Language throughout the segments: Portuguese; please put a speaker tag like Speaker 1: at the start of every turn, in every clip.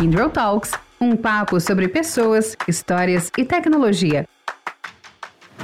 Speaker 1: Kindle Talks, um papo sobre pessoas, histórias e tecnologia.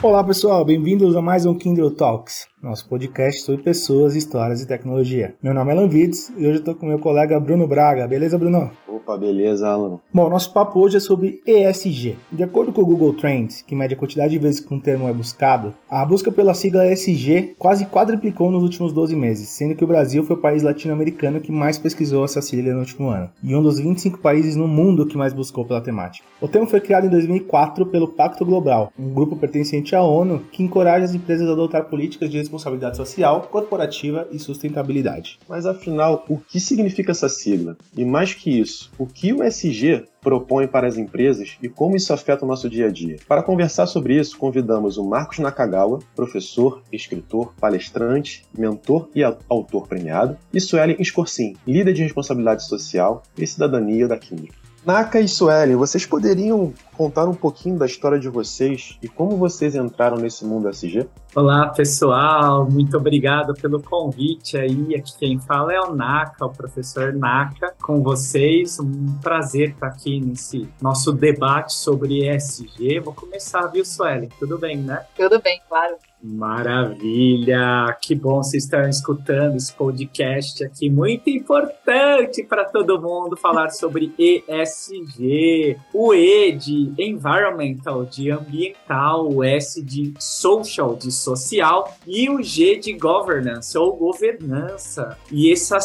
Speaker 2: Olá pessoal, bem-vindos a mais um Kindle Talks nosso podcast sobre pessoas, histórias e tecnologia. Meu nome é Alan Vides e hoje estou com meu colega Bruno Braga. Beleza, Bruno?
Speaker 3: Opa, beleza, Alan.
Speaker 2: Bom, nosso papo hoje é sobre ESG. De acordo com o Google Trends, que mede a quantidade de vezes que um termo é buscado, a busca pela sigla ESG quase quadriplicou nos últimos 12 meses, sendo que o Brasil foi o país latino-americano que mais pesquisou essa sigla no último ano, e um dos 25 países no mundo que mais buscou pela temática. O termo foi criado em 2004 pelo Pacto Global, um grupo pertencente à ONU que encoraja as empresas a adotar políticas de responsabilidade social, corporativa e sustentabilidade.
Speaker 3: Mas afinal, o que significa essa sigla? E mais que isso, o que o SG propõe para as empresas e como isso afeta o nosso dia a dia. Para conversar sobre isso, convidamos o Marcos Nakagawa, professor, escritor, palestrante, mentor e autor premiado, e Suelen Scorsin, líder de responsabilidade social e cidadania da Kindle. Naka e Suelen, vocês poderiam contar um pouquinho da história de vocês e como vocês entraram nesse mundo SG?
Speaker 4: Olá, pessoal. Muito obrigado pelo convite aí. Aqui quem fala é o Naka, o professor Naka, com vocês. Um prazer estar aqui nesse nosso debate sobre ESG. Vou começar, viu, Suelen? Tudo bem, né?
Speaker 5: Tudo bem, claro.
Speaker 4: Maravilha! Que bom vocês estarem escutando esse podcast aqui, muito importante para todo mundo falar sobre ESG. O E de environmental, de ambiental, o S de social, de social, e o G de governance, ou governança. E essa,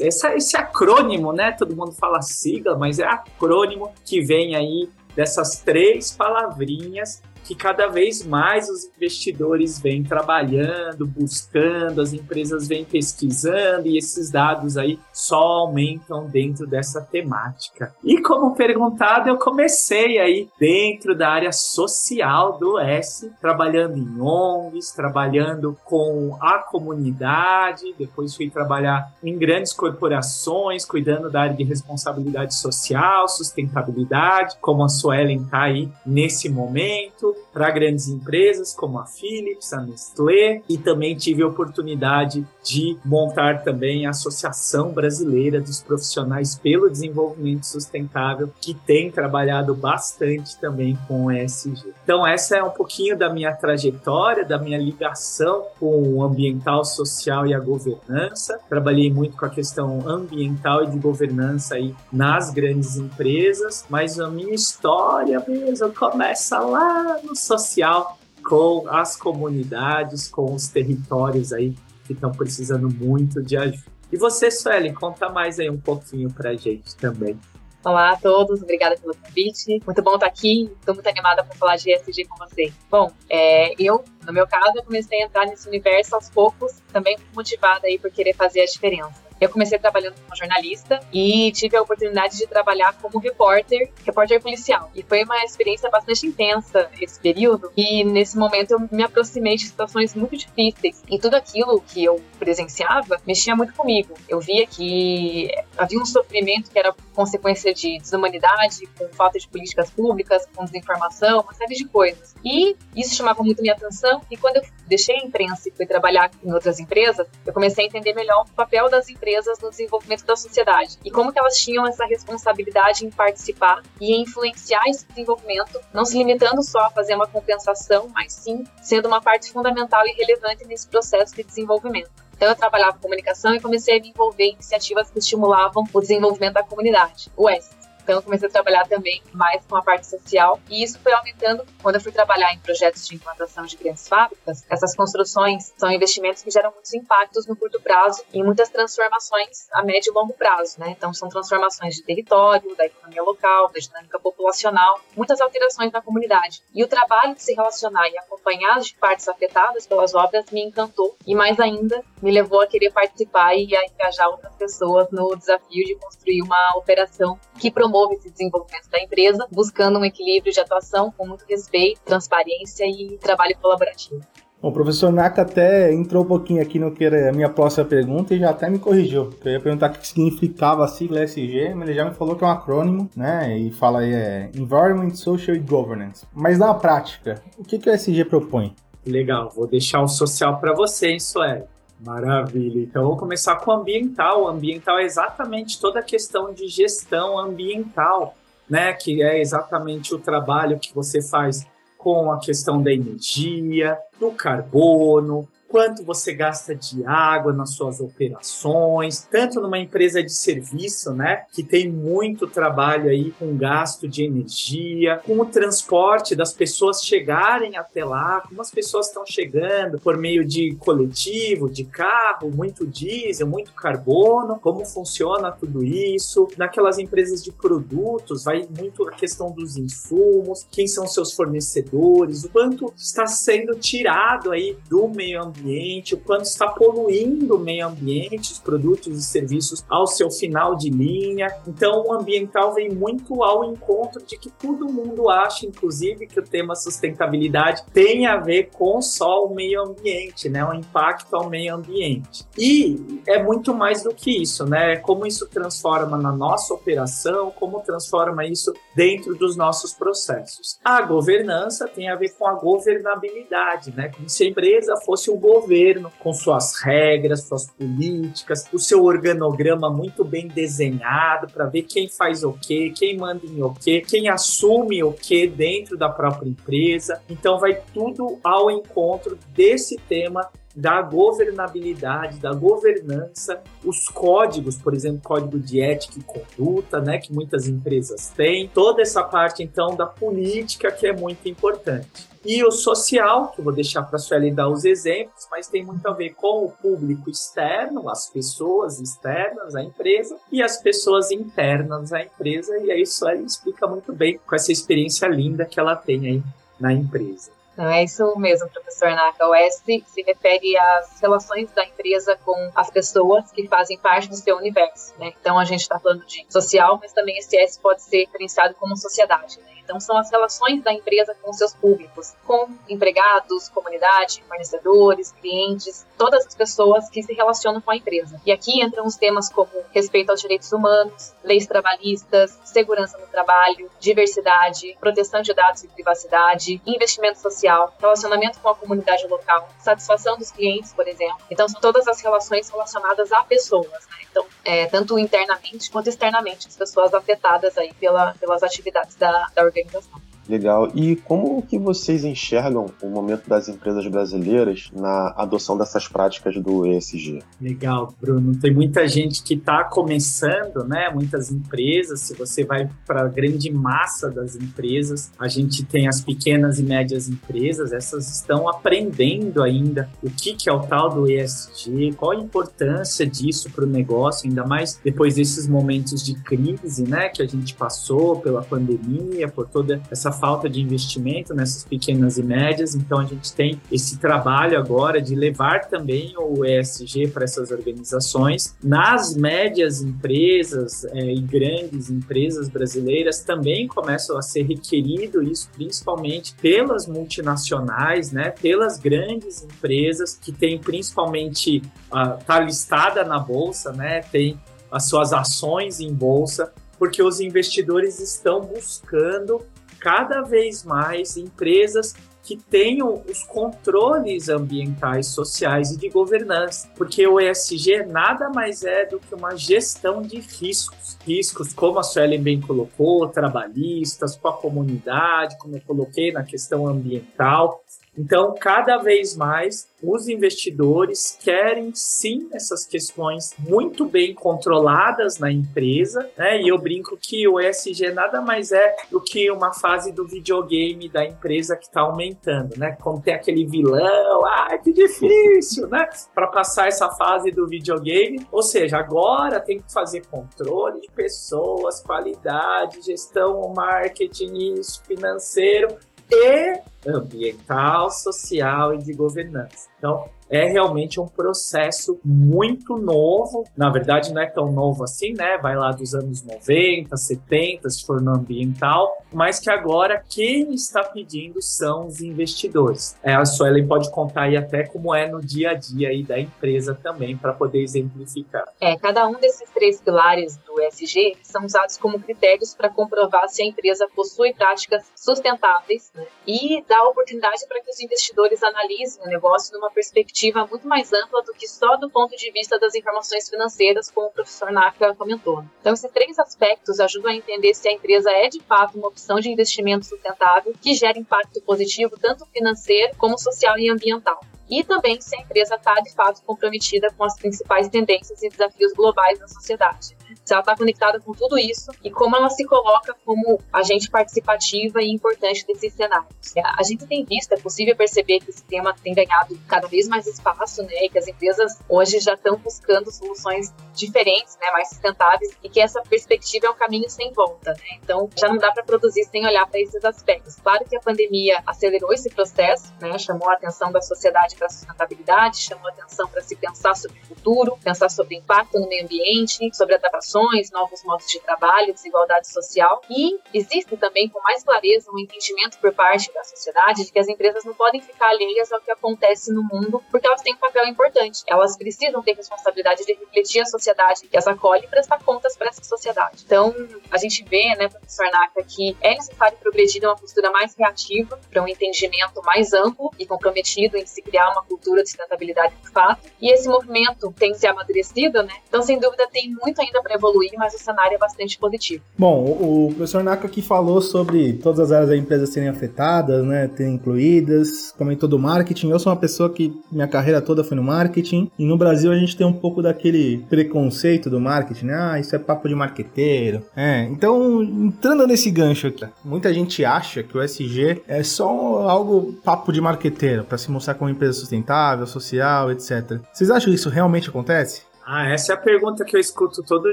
Speaker 4: esse acrônimo, né? Todo mundo fala sigla, mas é acrônimo que vem aí dessas três palavrinhas que cada vez mais os investidores vêm trabalhando, buscando, as empresas vêm pesquisando e esses dados aí só aumentam dentro dessa temática. E como perguntado, eu comecei aí dentro da área social do S, trabalhando em ONGs, trabalhando com a comunidade, depois fui trabalhar em grandes corporações, cuidando da área de responsabilidade social, sustentabilidade, como a Suelen está aí nesse momento para grandes empresas como a Philips, a Nestlé e também tive a oportunidade de montar também a Associação Brasileira dos Profissionais pelo Desenvolvimento Sustentável, que tem trabalhado bastante também com o ESG. Então essa é um pouquinho da minha trajetória, da minha ligação com o ambiental, social e a governança. Trabalhei muito com a questão ambiental e de governança aí nas grandes empresas, mas a minha história mesmo começa lá social com as comunidades, com os territórios aí que estão precisando muito de ajuda. E você, Sueli, conta mais aí um pouquinho pra gente também.
Speaker 5: Olá a todos, obrigada pelo convite. Muito bom estar aqui, estou muito animada para falar de ESG com vocês. Bom, é, eu, no meu caso, eu comecei a entrar nesse universo aos poucos, também motivada aí por querer fazer a diferença. Eu comecei trabalhando como jornalista e tive a oportunidade de trabalhar como repórter, repórter policial. E foi uma experiência bastante intensa esse período. E nesse momento eu me aproximei de situações muito difíceis. E tudo aquilo que eu presenciava mexia muito comigo. Eu via que havia um sofrimento que era consequência de desumanidade, com falta de políticas públicas, com desinformação, uma série de coisas. E isso chamava muito minha atenção. E quando eu deixei a imprensa e fui trabalhar em outras empresas, eu comecei a entender melhor o papel das empresas empresas no desenvolvimento da sociedade e como que elas tinham essa responsabilidade em participar e influenciar esse desenvolvimento, não se limitando só a fazer uma compensação, mas sim sendo uma parte fundamental e relevante nesse processo de desenvolvimento. Então eu trabalhava com comunicação e comecei a me envolver em iniciativas que estimulavam o desenvolvimento da comunidade, o S. Então eu comecei a trabalhar também mais com a parte social e isso foi aumentando quando eu fui trabalhar em projetos de implantação de grandes fábricas. Essas construções são investimentos que geram muitos impactos no curto prazo e muitas transformações a médio e longo prazo, né? Então são transformações de território, da economia local, da dinâmica populacional, muitas alterações na comunidade. E o trabalho de se relacionar e acompanhar as partes afetadas pelas obras me encantou e mais ainda me levou a querer participar e a engajar outras pessoas no desafio de construir uma operação que promova promove esse desenvolvimento da empresa, buscando um equilíbrio de atuação com muito respeito, transparência e trabalho colaborativo.
Speaker 2: Bom, o professor Naka até entrou um pouquinho aqui no que era a minha próxima pergunta e já até me corrigiu. Eu ia perguntar o que significava a sigla SG, mas ele já me falou que é um acrônimo, né? E fala aí é Environment, Social e Governance. Mas na prática, o que, que o SG propõe?
Speaker 4: Legal, vou deixar o social para você, hein, Sueli? Maravilha. Então, vou começar com o ambiental. O ambiental é exatamente toda a questão de gestão ambiental, né? Que é exatamente o trabalho que você faz com a questão da energia, do carbono, quanto você gasta de água nas suas operações, tanto numa empresa de serviço, né, que tem muito trabalho aí com gasto de energia, com o transporte das pessoas chegarem até lá, como as pessoas estão chegando por meio de coletivo, de carro, muito diesel, muito carbono, como funciona tudo isso, naquelas empresas de produtos, vai muito a questão dos insumos, quem são seus fornecedores, o quanto está sendo tirado aí do meio ambiente ambiente, o quanto está poluindo o meio ambiente, os produtos e serviços ao seu final de linha. Então, o ambiental vem muito ao encontro de que todo mundo acha, inclusive, que o tema sustentabilidade tem a ver com só o meio ambiente, né? O impacto ao meio ambiente. E é muito mais do que isso, né? Como isso transforma na nossa operação, como transforma isso dentro dos nossos processos. A governança tem a ver com a governabilidade, né? Como se a empresa fosse o governo, com suas regras, suas políticas, o seu organograma muito bem desenhado para ver quem faz o quê, quem manda em o quê, quem assume o quê dentro da própria empresa. Então vai tudo ao encontro desse tema da governabilidade, da governança, os códigos, por exemplo, código de ética e conduta, né, que muitas empresas têm, toda essa parte então da política que é muito importante. E o social, que eu vou deixar para a Sueli dar os exemplos, mas tem muito a ver com o público externo, as pessoas externas à empresa, e as pessoas internas à empresa. E aí, Sueli explica muito bem com essa experiência linda que ela tem aí na empresa.
Speaker 5: Não é isso mesmo, professor Naka. O S se refere às relações da empresa com as pessoas que fazem parte do seu universo. Né? Então a gente está falando de social, mas também esse S pode ser diferenciado como sociedade. Né? Então, são as relações da empresa com seus públicos, com empregados, comunidade, fornecedores, clientes, todas as pessoas que se relacionam com a empresa. E aqui entram os temas como respeito aos direitos humanos, leis trabalhistas, segurança no trabalho, diversidade, proteção de dados e privacidade, investimento social, relacionamento com a comunidade local, satisfação dos clientes, por exemplo. Então, são todas as relações relacionadas a pessoas, né? Então, é, tanto internamente quanto externamente, as pessoas afetadas aí pela, pelas atividades da, da organização organização.
Speaker 3: Legal. E como que vocês enxergam o momento das empresas brasileiras na adoção dessas práticas do ESG?
Speaker 4: Legal, Bruno. Tem muita gente que está começando, né? Muitas empresas. Se você vai para a grande massa das empresas, a gente tem as pequenas e médias empresas. Essas estão aprendendo ainda o que, que é o tal do ESG, qual a importância disso para o negócio, ainda mais depois desses momentos de crise, né? Que a gente passou pela pandemia, por toda essa falta de investimento nessas pequenas e médias, então a gente tem esse trabalho agora de levar também o ESG para essas organizações. Nas médias empresas é, e grandes empresas brasileiras também começam a ser requerido isso, principalmente pelas multinacionais, né, pelas grandes empresas que têm principalmente uh, tá listada na bolsa, né, tem as suas ações em bolsa, porque os investidores estão buscando cada vez mais empresas que tenham os controles ambientais, sociais e de governança, porque o ESG nada mais é do que uma gestão de riscos. Riscos, como a Suelen bem colocou, trabalhistas, com a comunidade, como eu coloquei na questão ambiental. Então, cada vez mais, os investidores querem sim essas questões muito bem controladas na empresa, né? E eu brinco que o ESG nada mais é do que uma fase do videogame da empresa que está aumentando, né? Como tem aquele vilão, ah, que difícil, né? Para passar essa fase do videogame, ou seja, agora tem que fazer controle de pessoas, qualidade, gestão, marketing, isso, financeiro e ambiental, social e de governança. Então, é realmente um processo muito novo. Na verdade, não é tão novo assim, né? Vai lá dos anos 90, 70, se for no ambiental, mas que agora quem está pedindo são os investidores. É, a Suelen pode contar aí até como é no dia a dia aí da empresa também, para poder exemplificar.
Speaker 5: É, cada um desses três pilares do ESG são usados como critérios para comprovar se a empresa possui práticas sustentáveis né? e dá oportunidade para que os investidores analisem o negócio numa perspectiva perspectiva muito mais ampla do que só do ponto de vista das informações financeiras, como o professor Naka comentou. Então, esses três aspectos ajudam a entender se a empresa é de fato uma opção de investimento sustentável que gera impacto positivo tanto financeiro como social e ambiental e também se a empresa está de fato comprometida com as principais tendências e desafios globais da sociedade. Se ela está conectada com tudo isso e como ela se coloca como agente participativa e importante desses cenários. A gente tem visto, é possível perceber que esse tema tem ganhado cada vez mais espaço, né, e que as empresas hoje já estão buscando soluções diferentes, né, mais sustentáveis, e que essa perspectiva é um caminho sem volta. Né? Então, já não dá para produzir sem olhar para esses aspectos. Claro que a pandemia acelerou esse processo, né, chamou a atenção da sociedade para a sustentabilidade, chamou atenção para se pensar sobre o futuro, pensar sobre o impacto no meio ambiente, sobre adaptações, novos modos de trabalho, desigualdade social. E existe também, com mais clareza, um entendimento por parte da sociedade de que as empresas não podem ficar alheias ao que acontece no mundo, porque elas têm um papel importante. Elas precisam ter responsabilidade de refletir a sociedade que as acolhe e prestar contas para essa sociedade. Então, a gente vê, né, professor Naka, que é necessário progredir uma postura mais reativa para um entendimento mais amplo e comprometido em se criar uma cultura de sustentabilidade de fato. E esse movimento tem se amadurecido, né? Então, sem dúvida, tem muito ainda para evoluir, mas o cenário é bastante positivo.
Speaker 2: Bom, o professor Naka aqui falou sobre todas as áreas da empresa serem afetadas, né? Terem incluídas, comentou do marketing. Eu sou uma pessoa que minha carreira toda foi no marketing. E no Brasil a gente tem um pouco daquele preconceito do marketing, né? Ah, isso é papo de marqueteiro. É, então, entrando nesse gancho aqui, muita gente acha que o SG é só algo papo de marqueteiro, para se mostrar como empresa sustentável, social, etc. Vocês acham que isso realmente acontece?
Speaker 4: Ah, essa é a pergunta que eu escuto todo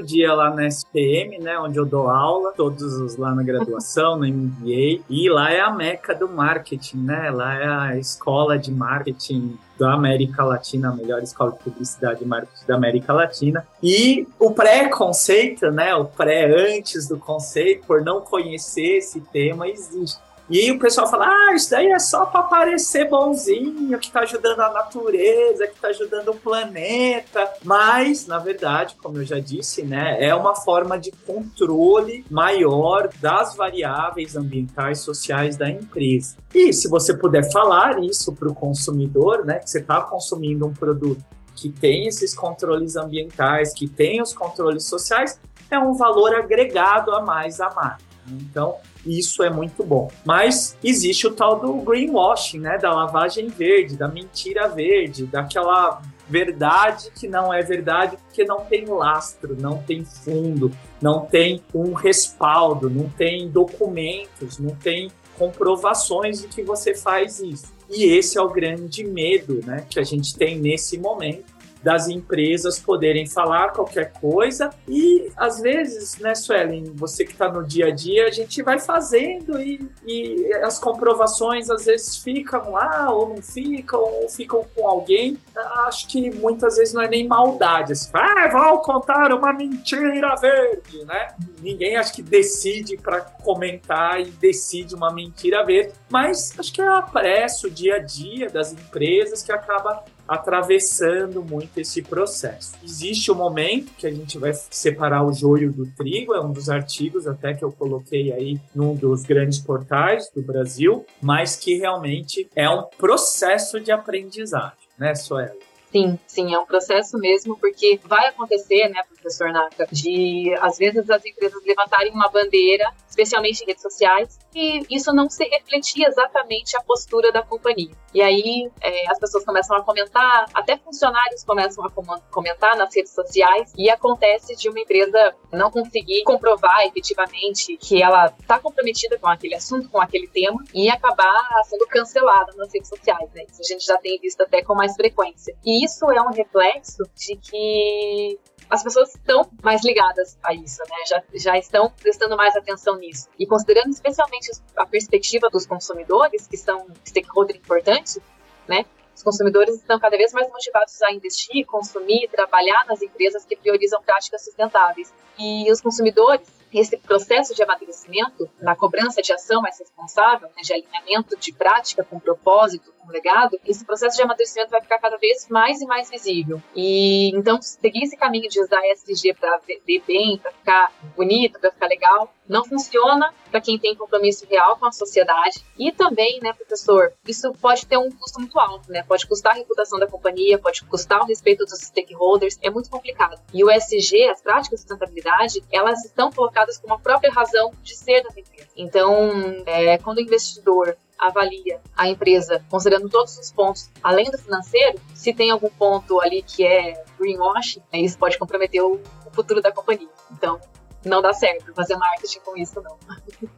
Speaker 4: dia lá na SPM, né? Onde eu dou aula, todos lá na graduação, no MBA. E lá é a meca do marketing, né? Lá é a escola de marketing da América Latina, a melhor escola de publicidade e marketing da América Latina. E o pré-conceito, né? O pré antes do conceito, por não conhecer esse tema, existe. E aí o pessoal fala, ah, isso daí é só para parecer bonzinho, que está ajudando a natureza, que está ajudando o planeta. Mas, na verdade, como eu já disse, né, é uma forma de controle maior das variáveis ambientais sociais da empresa. E se você puder falar isso para o consumidor, né, que você está consumindo um produto que tem esses controles ambientais, que tem os controles sociais, é um valor agregado a mais a mais. Então, isso é muito bom. Mas existe o tal do greenwashing, né? Da lavagem verde, da mentira verde, daquela verdade que não é verdade porque não tem lastro, não tem fundo, não tem um respaldo, não tem documentos, não tem comprovações de que você faz isso. E esse é o grande medo, né, que a gente tem nesse momento das empresas poderem falar qualquer coisa e às vezes, né, Suelen, você que está no dia a dia, a gente vai fazendo e, e, as comprovações às vezes ficam lá ou não ficam ou ficam com alguém. Acho que muitas vezes não é nem maldade, assim, ah, vou contar uma mentira verde, né? Ninguém acho que decide para comentar e decide uma mentira verde, mas acho que é a pressa, o dia a dia das empresas que acaba atravessando muito esse processo. Existe o um momento que a gente vai separar o joio do trigo, é um dos artigos até que eu coloquei aí num dos grandes portais do Brasil, mas que realmente é um processo de aprendizagem, né, Suela?
Speaker 5: Sim, sim, é um processo mesmo, porque vai acontecer, né, professor Naka, de às vezes as empresas levantarem uma bandeira, especialmente em redes sociais, e isso não se refletir exatamente a postura da companhia. E aí é, as pessoas começam a comentar, até funcionários começam a comentar nas redes sociais, e acontece de uma empresa não conseguir comprovar efetivamente que ela está comprometida com aquele assunto, com aquele tema, e acabar sendo cancelada nas redes sociais. Né? Isso a gente já tem visto até com mais frequência. E isso é um reflexo de que as pessoas estão mais ligadas a isso, né? Já, já estão prestando mais atenção nisso. E considerando especialmente a perspectiva dos consumidores, que são stakeholder importante, né? Os consumidores estão cada vez mais motivados a investir, consumir, trabalhar nas empresas que priorizam práticas sustentáveis. E os consumidores esse processo de amadurecimento, na cobrança de ação mais responsável, né, de alinhamento de prática com propósito, com legado, esse processo de amadurecimento vai ficar cada vez mais e mais visível. E então, seguir esse caminho de usar ESG para ver bem, para ficar bonito, para ficar legal, não funciona para quem tem compromisso real com a sociedade. E também, né, professor, isso pode ter um custo muito alto, né? Pode custar a reputação da companhia, pode custar o respeito dos stakeholders, é muito complicado. E o SG, as práticas de sustentabilidade, elas estão colocadas como a própria razão de ser das empresas. Então, é, quando o investidor avalia a empresa considerando todos os pontos, além do financeiro, se tem algum ponto ali que é greenwashing, isso pode comprometer o futuro da companhia. Então, não dá certo fazer marketing com isso, não.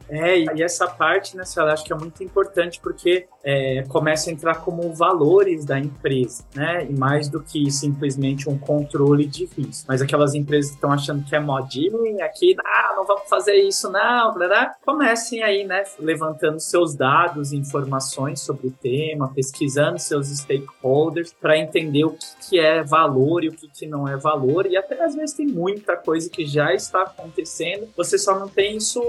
Speaker 4: É, e essa parte, né, eu acho que é muito importante porque é, começa a entrar como valores da empresa, né? E mais do que simplesmente um controle de risco. Mas aquelas empresas que estão achando que é modinha aqui, ah, não vamos fazer isso, não, blá, comecem aí, né, levantando seus dados informações sobre o tema, pesquisando seus stakeholders para entender o que, que é valor e o que, que não é valor. E até às vezes tem muita coisa que já está acontecendo, você só não tem isso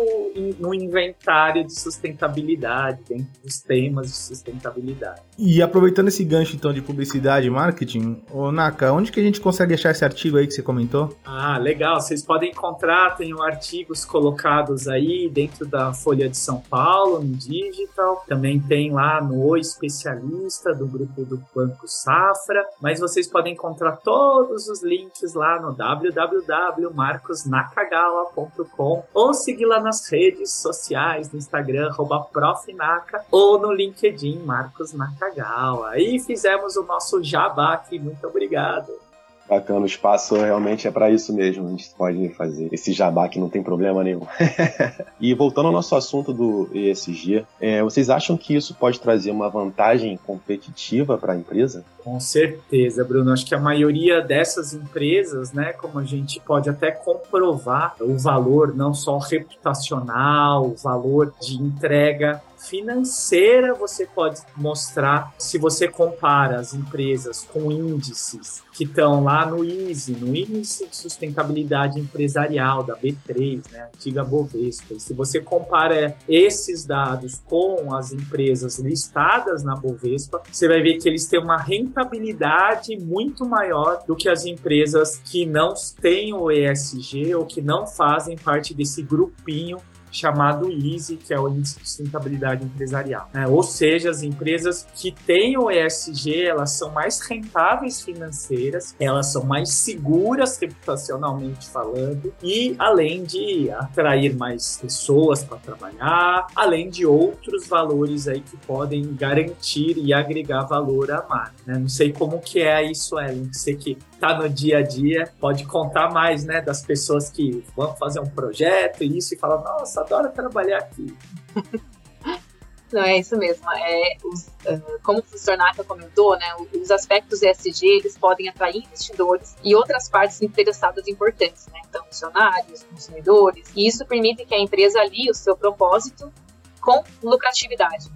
Speaker 4: no inventário de sustentabilidade, dentro dos temas de sustentabilidade.
Speaker 2: E aproveitando esse gancho então de publicidade e marketing, ô Naka, onde que a gente consegue achar esse artigo aí que você comentou?
Speaker 4: Ah, legal. Vocês podem encontrar, tem artigos colocados aí dentro da Folha de São Paulo, no digital. Também tem lá no O Especialista, do grupo do Banco Safra. Mas vocês podem encontrar todos os links lá no ou seguir lá nas redes sociais, no Instagram, profnaka, ou no LinkedIn, Marcos Nakagawa. E fizemos o nosso jabá aqui, muito obrigado.
Speaker 3: Bacana, o espaço realmente é para isso mesmo. A gente pode fazer esse jabá que não tem problema nenhum. e voltando ao nosso assunto do ESG, é, vocês acham que isso pode trazer uma vantagem competitiva para a empresa?
Speaker 4: Com certeza, Bruno. Acho que a maioria dessas empresas, né, como a gente pode até comprovar o valor não só reputacional, o valor de entrega financeira você pode mostrar se você compara as empresas com índices que estão lá no ISE, no Índice de Sustentabilidade Empresarial da B3, né, antiga Bovespa. Se você compara esses dados com as empresas listadas na Bovespa, você vai ver que eles têm uma rentabilidade muito maior do que as empresas que não têm o ESG ou que não fazem parte desse grupinho chamado ISE, que é o Índice de Sustentabilidade Empresarial. É, ou seja, as empresas que têm o ESG, elas são mais rentáveis financeiras, elas são mais seguras reputacionalmente falando e além de atrair mais pessoas para trabalhar, além de outros valores aí que podem garantir e agregar valor à marca. Né? Não sei como que é isso, Ellen, sei que tá no dia a dia, pode contar mais, né, das pessoas que vão fazer um projeto e isso e falam, nossa, adoro trabalhar aqui.
Speaker 5: Não, é isso mesmo. É, os, uh, como o professor Naka comentou, né, os aspectos ESG eles podem atrair investidores e outras partes interessadas importantes, né, então funcionários, consumidores, e isso permite que a empresa alie o seu propósito com lucratividade.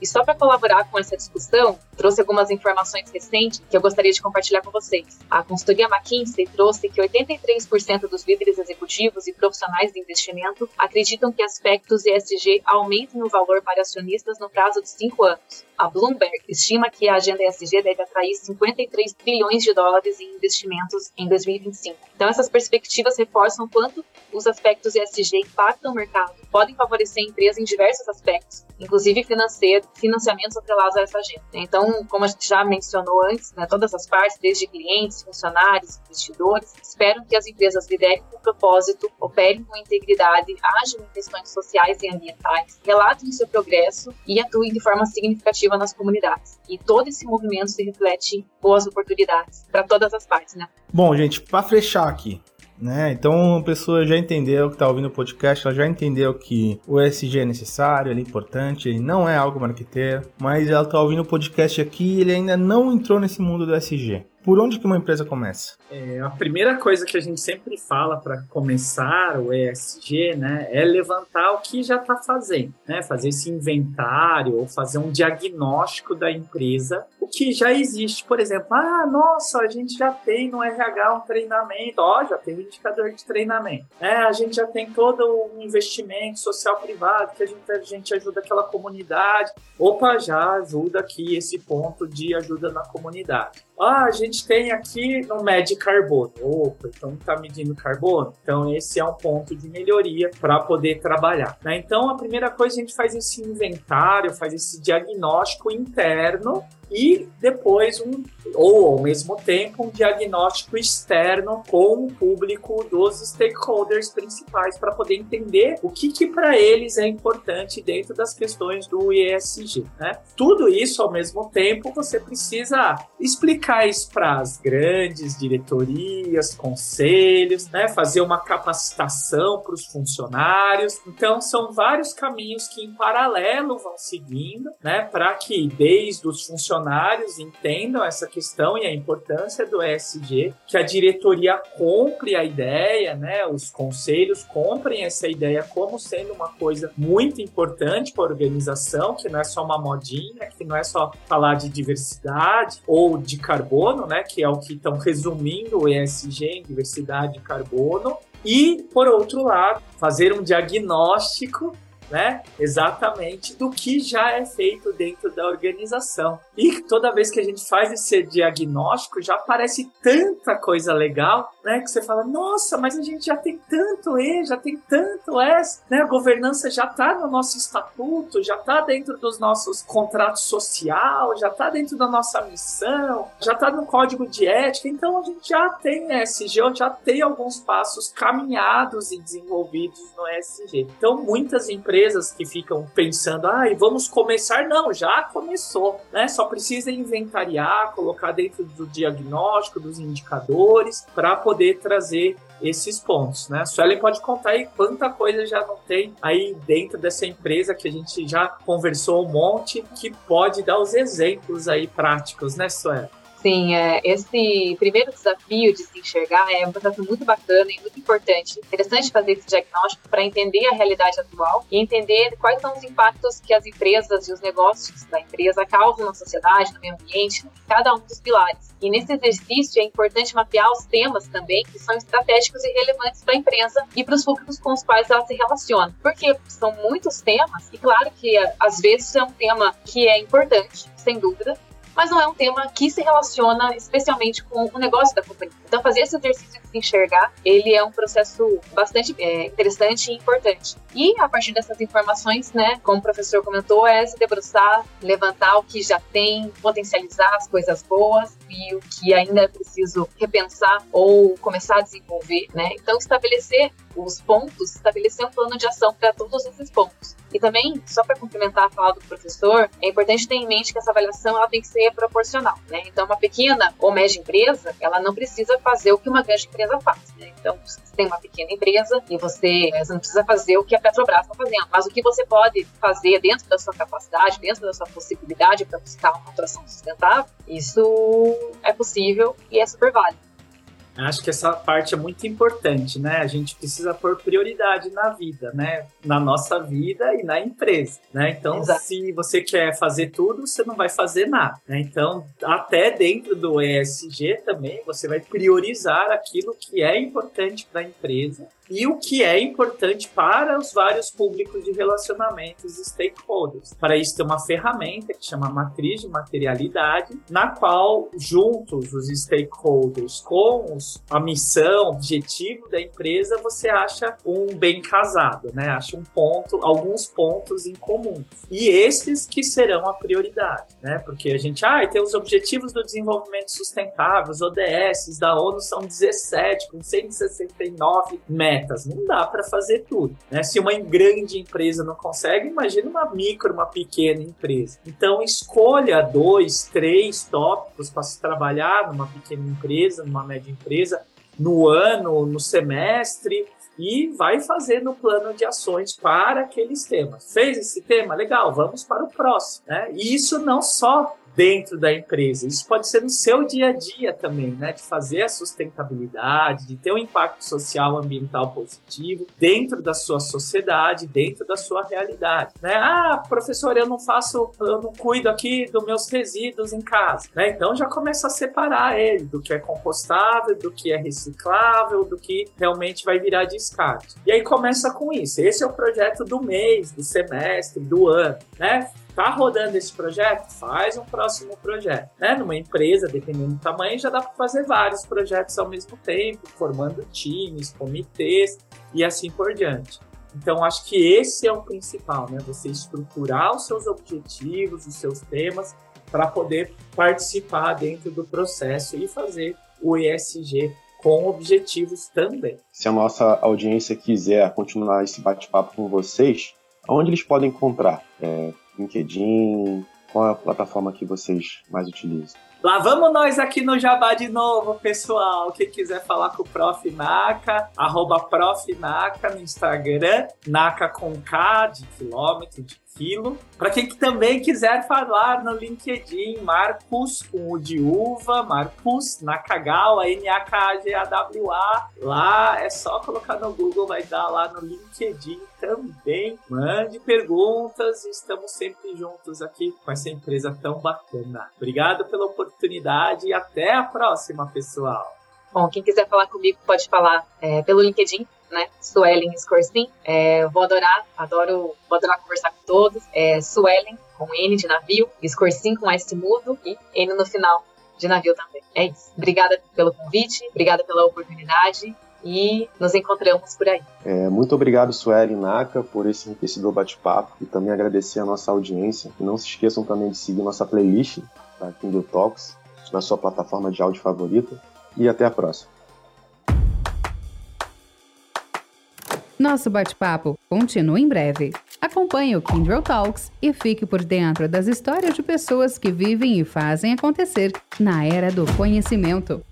Speaker 5: E só para colaborar com essa discussão, trouxe algumas informações recentes que eu gostaria de compartilhar com vocês. A consultoria McKinsey trouxe que 83% dos líderes executivos e profissionais de investimento acreditam que aspectos ESG aumentem o valor para acionistas no prazo de cinco anos. A Bloomberg estima que a agenda ESG deve atrair 53 bilhões de dólares em investimentos em 2025. Então, essas perspectivas reforçam quanto os aspectos ESG impactam o mercado, podem favorecer a empresa em diversos aspectos, inclusive financeiro, financiamentos atrelados a essa agenda. Então, como a gente já mencionou antes, né, todas as partes, desde clientes, funcionários, investidores, esperam que as empresas liderem com propósito, operem com integridade, ajam em questões sociais e ambientais, relatem seu progresso e atuem de forma significativa nas comunidades. E todo esse movimento se reflete em boas oportunidades para todas as partes, né?
Speaker 2: Bom, gente, para fechar aqui, né? Então a pessoa já entendeu que está ouvindo o podcast, ela já entendeu que o ESG é necessário, ele é importante, ele não é algo marqueteiro, mas ela está ouvindo o podcast aqui e ele ainda não entrou nesse mundo do ESG. Por onde que uma empresa começa?
Speaker 4: É, a primeira coisa que a gente sempre fala para começar o ESG, né, é levantar o que já está fazendo, né, fazer esse inventário ou fazer um diagnóstico da empresa, o que já existe, por exemplo, ah, nossa, a gente já tem no RH um treinamento, ó, já tem um indicador de treinamento, é, a gente já tem todo um investimento social privado que a gente, a gente ajuda aquela comunidade, opa, já ajuda aqui esse ponto de ajuda na comunidade. Ah, a gente tem aqui no mede carbono. Opa, então está medindo carbono. Então esse é um ponto de melhoria para poder trabalhar. Né? Então a primeira coisa a gente faz esse inventário, faz esse diagnóstico interno e depois um ou ao mesmo tempo um diagnóstico externo com o público dos stakeholders principais para poder entender o que, que para eles é importante dentro das questões do ESG. Né? Tudo isso ao mesmo tempo você precisa explicar isso para as grandes diretorias, conselhos, né? fazer uma capacitação para os funcionários. Então são vários caminhos que em paralelo vão seguindo, né? para que desde os funcionários funcionários entendam essa questão e a importância do ESG, que a diretoria compre a ideia, né, os conselhos comprem essa ideia como sendo uma coisa muito importante para a organização, que não é só uma modinha, que não é só falar de diversidade ou de carbono, né, que é o que estão resumindo o ESG em diversidade de carbono, e, por outro lado, fazer um diagnóstico né? Exatamente do que já é feito dentro da organização. E toda vez que a gente faz esse diagnóstico, já aparece tanta coisa legal, né? Que você fala, nossa, mas a gente já tem tanto E, já tem tanto S, né? A governança já está no nosso estatuto, já está dentro dos nossos contratos social, já está dentro da nossa missão, já está no código de ética. Então a gente já tem SG, já tem alguns passos caminhados e desenvolvidos no SG. Então muitas empresas que ficam pensando, ah, vamos começar, não, já começou, né? Só precisa inventariar, colocar dentro do diagnóstico, dos indicadores, para poder trazer esses pontos, né? A Suelen pode contar aí quanta coisa já não tem aí dentro dessa empresa que a gente já conversou um monte, que pode dar os exemplos aí práticos, né, Suelen?
Speaker 5: Sim, é, esse primeiro desafio de se enxergar é um processo muito bacana e muito importante. Interessante fazer esse diagnóstico para entender a realidade atual e entender quais são os impactos que as empresas e os negócios da empresa causam na sociedade, no meio ambiente, em cada um dos pilares. E nesse exercício é importante mapear os temas também que são estratégicos e relevantes para a empresa e para os públicos com os quais ela se relaciona. Porque são muitos temas e claro que às vezes é um tema que é importante, sem dúvida, mas não é um tema que se relaciona especialmente com o negócio da companhia. Então, fazer esse exercício de se enxergar, ele é um processo bastante é, interessante e importante. E, a partir dessas informações, né, como o professor comentou, é se debruçar, levantar o que já tem, potencializar as coisas boas e o que ainda é preciso repensar ou começar a desenvolver, né? Então, estabelecer os pontos, estabelecer um plano de ação para todos esses pontos. E também, só para complementar a fala do professor, é importante ter em mente que essa avaliação ela tem que ser proporcional. Né? Então, uma pequena ou média empresa, ela não precisa fazer o que uma grande empresa faz. Né? Então, você tem uma pequena empresa e você, você não precisa fazer o que a Petrobras está fazendo, mas o que você pode fazer dentro da sua capacidade, dentro da sua possibilidade para buscar uma atuação sustentável, isso é possível e é super válido.
Speaker 4: Acho que essa parte é muito importante, né? A gente precisa pôr prioridade na vida, né? Na nossa vida e na empresa, né? Então, Exato. se você quer fazer tudo, você não vai fazer nada, né? Então, até dentro do ESG também, você vai priorizar aquilo que é importante para a empresa e o que é importante para os vários públicos de relacionamentos e stakeholders. Para isso tem uma ferramenta que chama matriz de materialidade, na qual juntos os stakeholders com os, a missão, objetivo da empresa, você acha um bem casado, né? Acha um ponto, alguns pontos em comum. E esses que serão a prioridade, né? Porque a gente, ah, tem os objetivos do desenvolvimento sustentável, os ODS da ONU são 17 com 169 metas metas. Não dá para fazer tudo. Né? Se uma grande empresa não consegue, imagina uma micro, uma pequena empresa. Então, escolha dois, três tópicos para se trabalhar numa pequena empresa, numa média empresa, no ano, no semestre, e vai fazendo o plano de ações para aqueles temas. Fez esse tema? Legal, vamos para o próximo. Né? E isso não só dentro da empresa. Isso pode ser no seu dia a dia também, né? De fazer a sustentabilidade, de ter um impacto social, ambiental positivo dentro da sua sociedade, dentro da sua realidade, né? Ah, professor, eu não faço, eu não cuido aqui dos meus resíduos em casa, né? Então já começa a separar ele do que é compostável, do que é reciclável, do que realmente vai virar descarte. E aí começa com isso. Esse é o projeto do mês, do semestre, do ano, né? Tá rodando esse projeto? Faz um próximo projeto. Né? Numa empresa, dependendo do tamanho, já dá para fazer vários projetos ao mesmo tempo, formando times, comitês e assim por diante. Então, acho que esse é o principal, né? Você estruturar os seus objetivos, os seus temas, para poder participar dentro do processo e fazer o ESG com objetivos também.
Speaker 3: Se a nossa audiência quiser continuar esse bate-papo com vocês, aonde eles podem encontrar? É, LinkedIn? Qual é a plataforma que vocês mais utilizam?
Speaker 4: Lá vamos nós aqui no Jabá de novo, pessoal. Quem quiser falar com o Prof. Naka, arroba Prof. Naka no Instagram, Naka com K de quilômetro, de quilo. Para quem também quiser falar no LinkedIn, Marcos com o de uva, Marcos Nakagawa, N-A-K-G-A-W-A. Lá é só colocar no Google, vai dar lá no LinkedIn também. Mande perguntas, estamos sempre juntos aqui com essa empresa tão bacana. Obrigado pela oportunidade e até a próxima, pessoal.
Speaker 5: Bom, quem quiser falar comigo pode falar é, pelo LinkedIn, né? Suelen Scorsin. É, vou adorar, adoro, vou adorar conversar com todos. É, Suelen com N de navio, Scorsin com S mudo e N no final de navio também. É isso. Obrigada pelo convite, obrigada pela oportunidade e nos encontramos por aí.
Speaker 3: É, muito obrigado, Sueli Naka, por esse enriquecedor bate-papo e também agradecer a nossa audiência. E não se esqueçam também de seguir nossa playlist da Kindle Talks na sua plataforma de áudio favorita e até a próxima.
Speaker 1: Nosso bate-papo continua em breve. Acompanhe o Kindle Talks e fique por dentro das histórias de pessoas que vivem e fazem acontecer na era do conhecimento.